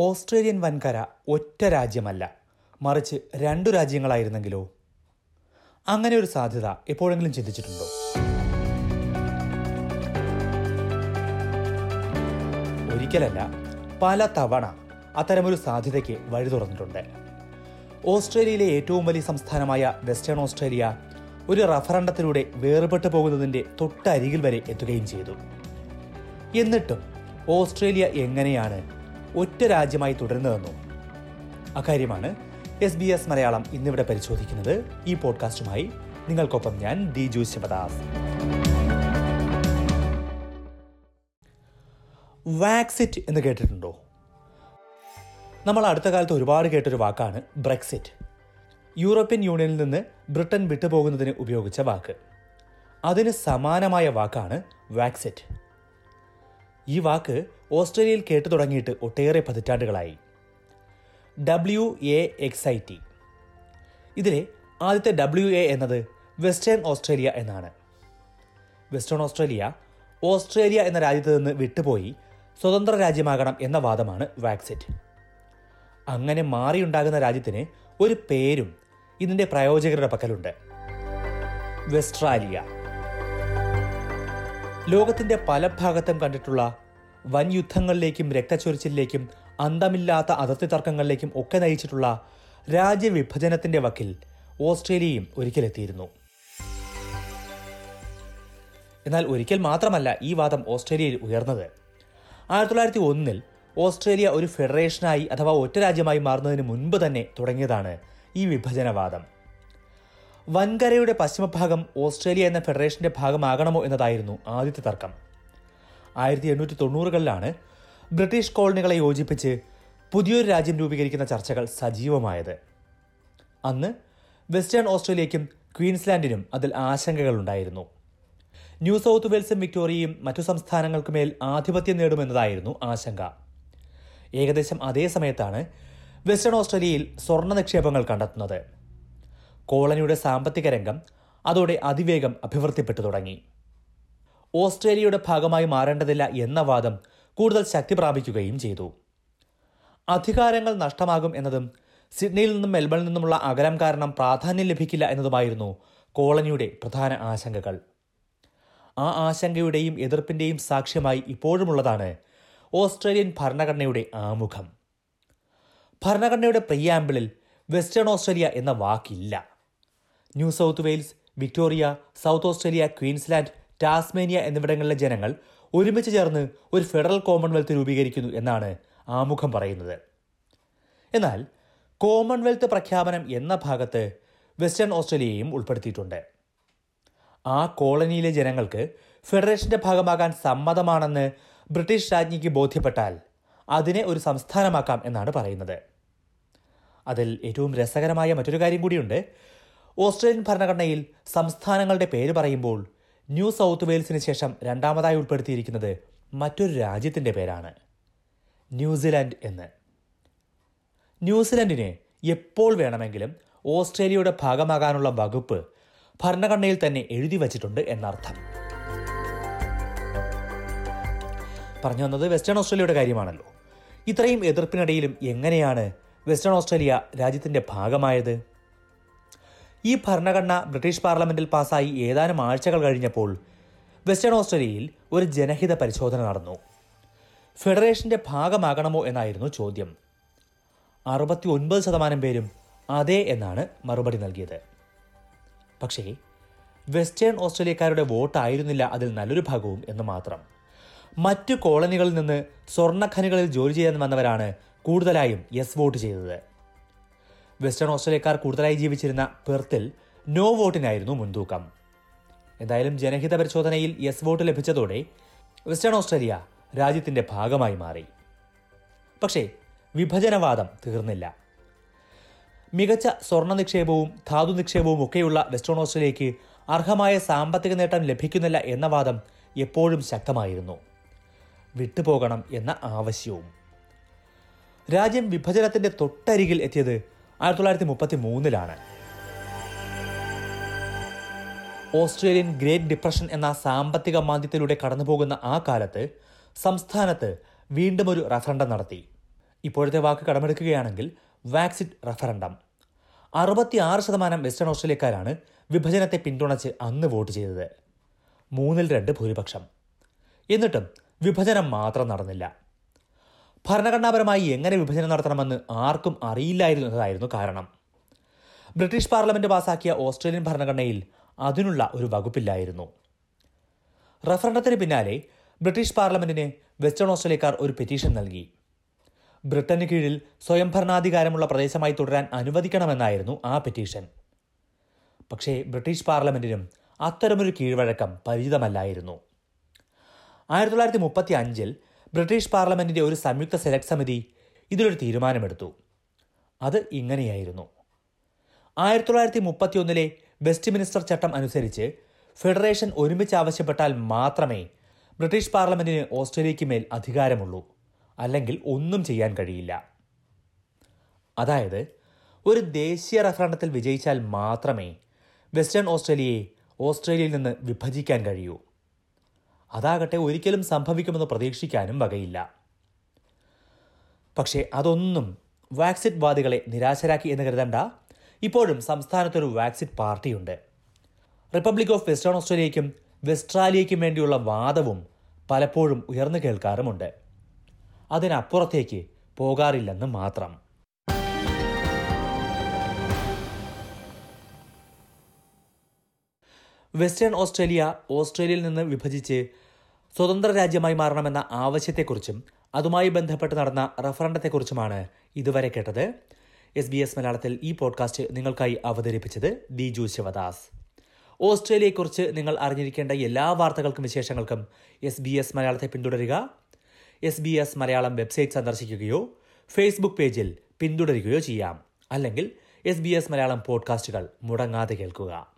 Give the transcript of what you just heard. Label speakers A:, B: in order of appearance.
A: Australian വൻകര ഒറ്റ രാജ്യമല്ല. മറിച്ച് രണ്ടു രാജ്യങ്ങളായിരുന്നെങ്കിലോ? അങ്ങനെ ഒരു സാധ്യത എപ്പോഴെങ്കിലും ചിന്തിച്ചിട്ടുണ്ടോ? ഒരിക്കലല്ല പല തവണ അത്തരമൊരു സാധ്യതയ്ക്ക് വഴി തുറന്നിട്ടുണ്ട്. ഓസ്ട്രേലിയയിലെ ഏറ്റവും വലിയ സംസ്ഥാനമായ വെസ്റ്റേൺ ഓസ്ട്രേലിയ ഒരു റഫറണ്ടത്തിലൂടെ വേർപെട്ടു പോകുന്നതിന്റെ തൊട്ടരികിൽ വരെ എത്തുകയും ചെയ്തു. എന്നിട്ടും ഓസ്ട്രേലിയ എങ്ങനെയാണ് ഒറ്റ രാജ്യമായി തുടരുന്നതെന്നും അക്കാര്യമാണ് എസ് ബി എസ് മലയാളം ഇന്നിവിടെ പരിശോധിക്കുന്നത് ഈ പോഡ്കാസ്റ്റുമായി. നിങ്ങൾക്കൊപ്പം ഞാൻ ദി ജു ശിവദാസ്. വാക്സിറ്റ് എന്ന് കേട്ടിട്ടുണ്ടോ? നമ്മൾ അടുത്ത കാലത്ത് ഒരുപാട് കേട്ടൊരു വാക്കാണ് ബ്രെക്സിറ്റ്. യൂറോപ്യൻ യൂണിയനിൽ നിന്ന് ബ്രിട്ടൻ വിട്ടുപോകുന്നതിന് ഉപയോഗിച്ച വാക്ക്. അതിന് സമാനമായ വാക്കാണ് വാക്സിറ്റ്. ഈ വാക്ക് ഓസ്ട്രേലിയയിൽ കേട്ടു തുടങ്ങിയിട്ട് ഒട്ടേറെ പതിറ്റാണ്ടുകളായി. W A X I T ഇതിലെ ആദ്യത്തെ ഡബ്ല്യു എ എന്നത് വെസ്റ്റേൺ ഓസ്ട്രേലിയ എന്നാണ്. വെസ്റ്റേൺ ഓസ്ട്രേലിയ ഓസ്ട്രേലിയ എന്ന രാജ്യത്ത് നിന്ന് വിട്ടുപോയി സ്വതന്ത്ര രാജ്യമാകണം എന്ന വാദമാണ് വാക്സിറ്റ് അങ്ങനെ മാറിയുണ്ടാകുന്ന രാജ്യത്തിന് ഒരു പേരും ഇതിന്റെ പ്രയോജകരുടെ പക്കലുണ്ട്. വെസ്ട്രാലിയ. ലോകത്തിന്റെ പല ഭാഗത്തും കണ്ടിട്ടുള്ള വൻ യുദ്ധങ്ങളിലേക്കും രക്തച്ചൊരിച്ചിലേക്കും അന്തമില്ലാത്ത അതിർത്തി തർക്കങ്ങളിലേക്കും ഒക്കെ നയിച്ചിട്ടുള്ള രാജ്യവിഭജനത്തിന്റെ വക്കിൽ ഓസ്ട്രേലിയയും ഒരിക്കലെത്തിയിരുന്നു. എന്നാൽ ഒരിക്കൽ മാത്രമല്ല ഈ വാദം ഓസ്ട്രേലിയയിൽ ഉയർന്നത്. ആയിരത്തി തൊള്ളായിരത്തി ഒന്നിൽ ഓസ്ട്രേലിയ ഒരു ഫെഡറേഷനായി അഥവാ ഒറ്റ രാജ്യമായി മാറുന്നതിന് മുൻപ് തന്നെ തുടങ്ങിയതാണ് ഈ വിഭജനവാദം. വൻകരയുടെ പശ്ചിമഭാഗം ഓസ്ട്രേലിയ എന്ന ഫെഡറേഷന്റെ ഭാഗമാകണമോ എന്നതായിരുന്നു ആദ്യത്തെ തർക്കം. ആയിരത്തി എണ്ണൂറ്റി തൊണ്ണൂറുകളിലാണ് ബ്രിട്ടീഷ് കോളനികളെ യോജിപ്പിച്ച് പുതിയൊരു രാജ്യം രൂപീകരിക്കുന്ന ചർച്ചകൾ സജീവമായത്. അന്ന് വെസ്റ്റേൺ ഓസ്ട്രേലിയയ്ക്കും ക്വീൻസ്ലാൻഡിനും അതിൽ ആശങ്കകളുണ്ടായിരുന്നു. ന്യൂ സൗത്ത് വെയിൽസും വിക്ടോറിയയും മറ്റു സംസ്ഥാനങ്ങൾക്കുമേൽ ആധിപത്യം നേടുമെന്നതായിരുന്നു ആശങ്ക. ഏകദേശം അതേ സമയത്താണ് വെസ്റ്റേൺ ഓസ്ട്രേലിയയിൽ സ്വർണ നിക്ഷേപങ്ങൾ കണ്ടെത്തുന്നത്. കോളനിയുടെ സാമ്പത്തിക രംഗം അതോടെ അതിവേഗം അഭിവൃദ്ധിപ്പെട്ടു തുടങ്ങി. ഓസ്ട്രേലിയയുടെ ഭാഗമായി മാറേണ്ടതില്ല എന്ന വാദം കൂടുതൽ ശക്തി പ്രാപിക്കുകയും ചെയ്തു. അധികാരങ്ങൾ നഷ്ടമാകും എന്നതും സിഡ്നിയിൽ നിന്നും മെൽബണിൽ നിന്നുമുള്ള അകലം കാരണം പ്രാധാന്യം ലഭിക്കില്ല എന്നതുമായിരുന്നു കോളനിയുടെ പ്രധാന ആശങ്കകൾ. ആ ആശങ്കയുടെയും എതിർപ്പിന്റെയും സാക്ഷ്യമായി ഇപ്പോഴുമുള്ളതാണ് ഓസ്ട്രേലിയൻ ഭരണഘടനയുടെ ആമുഖം. ഭരണഘടനയുടെ പ്രിയാമ്പിളിൽ വെസ്റ്റേൺ ഓസ്ട്രേലിയ എന്ന വാക്കില്ല. New South Wales Victoria South Australia Queensland Tasmania എന്നിവിടങ്ങളിലെ ജനങ്ങൾ ഒരുമിച്ച് ചേർന്ന് ഒരു ഫെഡറൽ കോമൺവെൽത്ത് രൂപീകരിക്കുന്നു എന്നാണ് ആമുഖം പറയുന്നത്. എന്നാൽ കോമൺവെൽത്ത് പ്രഖ്യാപനം എന്ന ഭാഗത്ത് വെസ്റ്റേൺ ഓസ്ട്രേലിയയും ഉൾപ്പെടുത്തിയിട്ടുണ്ട്. ആ കോളനിയിലെ ജനങ്ങൾക്ക് ഫെഡറേഷന്റെ ഭാഗമാകാൻ സമ്മതമാണെന്ന് ബ്രിട്ടീഷ് രാജ്ഞിക്ക് ബോധ്യപ്പെട്ടാൽ അതിനെ ഒരു സംസ്ഥാനമാക്കാം എന്നാണ് പറയുന്നത്. അതിൽ ഏറ്റവും രസകരമായ മറ്റൊരു കാര്യം കൂടിയുണ്ട്. ഓസ്ട്രേലിയൻ ഭരണഘടനയിൽ സംസ്ഥാനങ്ങളുടെ പേര് പറയുമ്പോൾ ന്യൂ സൗത്ത് വെയിൽസിന് ശേഷം രണ്ടാമതായി ഉൾപ്പെടുത്തിയിരിക്കുന്നത് മറ്റൊരു രാജ്യത്തിന്റെ പേരാണ്. ന്യൂസിലാൻഡ് എന്ന്. ന്യൂസിലാൻഡിനെ എപ്പോൾ വേണമെങ്കിലും ഓസ്ട്രേലിയയുടെ ഭാഗമാകാനുള്ള വകുപ്പ് ഭരണഘടനയിൽ തന്നെ എഴുതി വച്ചിട്ടുണ്ട് എന്നർത്ഥം. പറഞ്ഞു വന്നത് വെസ്റ്റേൺ ഓസ്ട്രേലിയയുടെ കാര്യമാണല്ലോ. ഇത്രയും എതിർപ്പിനിടയിലും എങ്ങനെയാണ് വെസ്റ്റേൺ ഓസ്ട്രേലിയ രാജ്യത്തിന്റെ ഭാഗമായത്? ഈ ഭരണഘടന ബ്രിട്ടീഷ് പാർലമെന്റിൽ പാസായി ഏതാനും ആഴ്ചകൾ കഴിഞ്ഞപ്പോൾ വെസ്റ്റേൺ ഓസ്ട്രേലിയയിൽ ഒരു ജനഹിത പരിശോധന നടന്നു. ഫെഡറേഷന്റെ ഭാഗമാകണമോ എന്നായിരുന്നു ചോദ്യം. അറുപത്തി ഒൻപത് ശതമാനം പേരും അതെ എന്നാണ് മറുപടി നൽകിയത്. പക്ഷേ വെസ്റ്റേൺ ഓസ്ട്രേലിയക്കാരുടെ വോട്ടായിരുന്നില്ല അതിൽ നല്ലൊരു ഭാഗവും എന്ന് മാത്രം. മറ്റു കോളനികളിൽ നിന്ന് സ്വർണഖനികളിൽ ജോലി ചെയ്യാൻ വന്നവരാണ് കൂടുതലായും യെസ് വോട്ട് ചെയ്തത്. വെസ്റ്റേൺ ഓസ്ട്രേലിയക്കാർ കൂടുതലായി ജീവിച്ചിരുന്ന പെർത്തിൽ നോ വോട്ടിനായിരുന്നു മുൻതൂക്കം. എന്തായാലും ജനഹിത പരിശോധനയിൽ യെസ് വോട്ട് ലഭിച്ചതോടെ വെസ്റ്റേൺ ഓസ്ട്രേലിയ രാജ്യത്തിന്റെ ഭാഗമായി മാറി. പക്ഷേ വിഭജനവാദം തീർന്നില്ല. മികച്ച സ്വർണ നിക്ഷേപവും ധാതു നിക്ഷേപവും ഒക്കെയുള്ള വെസ്റ്റേൺ ഓസ്ട്രേലിയയ്ക്ക് അർഹമായ സാമ്പത്തിക നേട്ടം ലഭിക്കുന്നില്ല എന്ന വാദം എപ്പോഴും ശക്തമായിരുന്നു. വിട്ടുപോകണം എന്ന ആവശ്യവും. രാജ്യം വിഭജനത്തിന്റെ തൊട്ടരികിൽ എത്തിയത് ആയിരത്തി തൊള്ളായിരത്തി മുപ്പത്തി മൂന്നിലാണ് ഓസ്ട്രേലിയൻ ഗ്രേറ്റ് ഡിപ്രഷൻ എന്ന സാമ്പത്തിക മാന്ദ്യത്തിലൂടെ കടന്നുപോകുന്ന ആ കാലത്ത് സംസ്ഥാനത്ത് വീണ്ടും ഒരു റഫറണ്ടം നടത്തി. ഇപ്പോഴത്തെ വാക്ക് കടമെടുക്കുകയാണെങ്കിൽ വാക്സിറ്റ് റഫറണ്ടം. അറുപത്തിയാറ് ശതമാനം വെസ്റ്റേൺ ഓസ്ട്രേലിയക്കാരാണ് വിഭജനത്തെ പിന്തുണച്ച് അന്ന് വോട്ട് ചെയ്തത്. മൂന്നിൽ രണ്ട് ഭൂരിപക്ഷം. എന്നിട്ടും വിഭജനം മാത്രം നടന്നില്ല. ഭരണഘടനാപരമായി എങ്ങനെ വിഭജനം നടത്തണമെന്ന് ആർക്കും അറിയില്ലായിരുന്നു എന്നതായിരുന്നു കാരണം. ബ്രിട്ടീഷ് പാർലമെന്റ് പാസാക്കിയ ഓസ്ട്രേലിയൻ ഭരണഘടനയിൽ അതിനുള്ള ഒരു വകുപ്പില്ലായിരുന്നു. റഫറണ്ടത്തിന് പിന്നാലെ ബ്രിട്ടീഷ് പാർലമെന്റിന് വെസ്റ്റേൺ ഓസ്ട്രേലിയക്കാർ ഒരു പെറ്റീഷൻ നൽകി. ബ്രിട്ടന് കീഴിൽ സ്വയംഭരണാധികാരമുള്ള പ്രദേശമായി തുടരാൻ അനുവദിക്കണമെന്നായിരുന്നു ആ പെറ്റീഷൻ. പക്ഷേ ബ്രിട്ടീഷ് പാർലമെന്റിനും അത്തരമൊരു കീഴ്വഴക്കം പരിചിതമല്ലായിരുന്നു. ആയിരത്തി തൊള്ളായിരത്തി മുപ്പത്തി അഞ്ചിൽ ബ്രിട്ടീഷ് പാർലമെന്റിന്റെ ഒരു സംയുക്ത സെലക്ട് സമിതി ഇതിലൊരു തീരുമാനമെടുത്തു. അത് ഇങ്ങനെയായിരുന്നു. ആയിരത്തി തൊള്ളായിരത്തി മുപ്പത്തിയൊന്നിലെ വെസ്റ്റ് മിനിസ്റ്റർ ചട്ടം അനുസരിച്ച് ഫെഡറേഷൻ ഒരുമിച്ച് ആവശ്യപ്പെട്ടാൽ മാത്രമേ ബ്രിട്ടീഷ് പാർലമെന്റിന് ഓസ്ട്രേലിയയ്ക്ക് മേൽ അധികാരമുള്ളൂ. അല്ലെങ്കിൽ ഒന്നും ചെയ്യാൻ കഴിയില്ല. അതായത് ഒരു ദേശീയ റഫറണ്ടത്തിൽ വിജയിച്ചാൽ മാത്രമേ വെസ്റ്റേൺ ഓസ്ട്രേലിയയെ ഓസ്ട്രേലിയയിൽ നിന്ന് വിഭജിക്കാൻ കഴിയൂ. അതാകട്ടെ ഒരിക്കലും സംഭവിക്കുമെന്ന് പ്രതീക്ഷിക്കാനും വകയില്ല. പക്ഷേ അതൊന്നും വാക്സിറ്റ് വാദികളെ നിരാശരാക്കി എന്ന് കരുതണ്ട. ഇപ്പോഴും സംസ്ഥാനത്തൊരു വാക്സിറ്റ് പാർട്ടിയുണ്ട്. റിപ്പബ്ലിക് ഓഫ് വെസ്റ്റേൺ ഓസ്ട്രേലിയയ്ക്കും വെസ്ട്രാലിയയ്ക്കും വേണ്ടിയുള്ള വാദവും പലപ്പോഴും ഉയർന്നു കേൾക്കാറുമുണ്ട്. അതിനപ്പുറത്തേക്ക് പോകാറില്ലെന്ന് മാത്രം. വെസ്റ്റേൺ ഓസ്ട്രേലിയ ഓസ്ട്രേലിയയിൽ നിന്ന് വിഭജിച്ച് സ്വതന്ത്ര രാജ്യമായി മാറണമെന്ന ആവശ്യത്തെക്കുറിച്ചും അതുമായി ബന്ധപ്പെട്ട് നടന്ന റഫറണ്ടത്തെക്കുറിച്ചുമാണ് ഇതുവരെ കേട്ടത്. എസ് ബി എസ് മലയാളത്തിൽ ഈ പോഡ്കാസ്റ്റ് നിങ്ങൾക്കായി അവതരിപ്പിച്ചത് ദിജു ശിവദാസ്. ഓസ്ട്രേലിയയെക്കുറിച്ച് നിങ്ങൾ അറിഞ്ഞിരിക്കേണ്ട എല്ലാ വാർത്തകൾക്കും വിശേഷങ്ങൾക്കും എസ് ബി എസ് മലയാളത്തെ പിന്തുടരുക. S B S Malayalam website സന്ദർശിക്കുകയോ Facebook പേജിൽ പിന്തുടരുകയോ ചെയ്യാം. അല്ലെങ്കിൽ എസ് ബി എസ് മലയാളം പോഡ്കാസ്റ്റുകൾ മുടങ്ങാതെ കേൾക്കുക.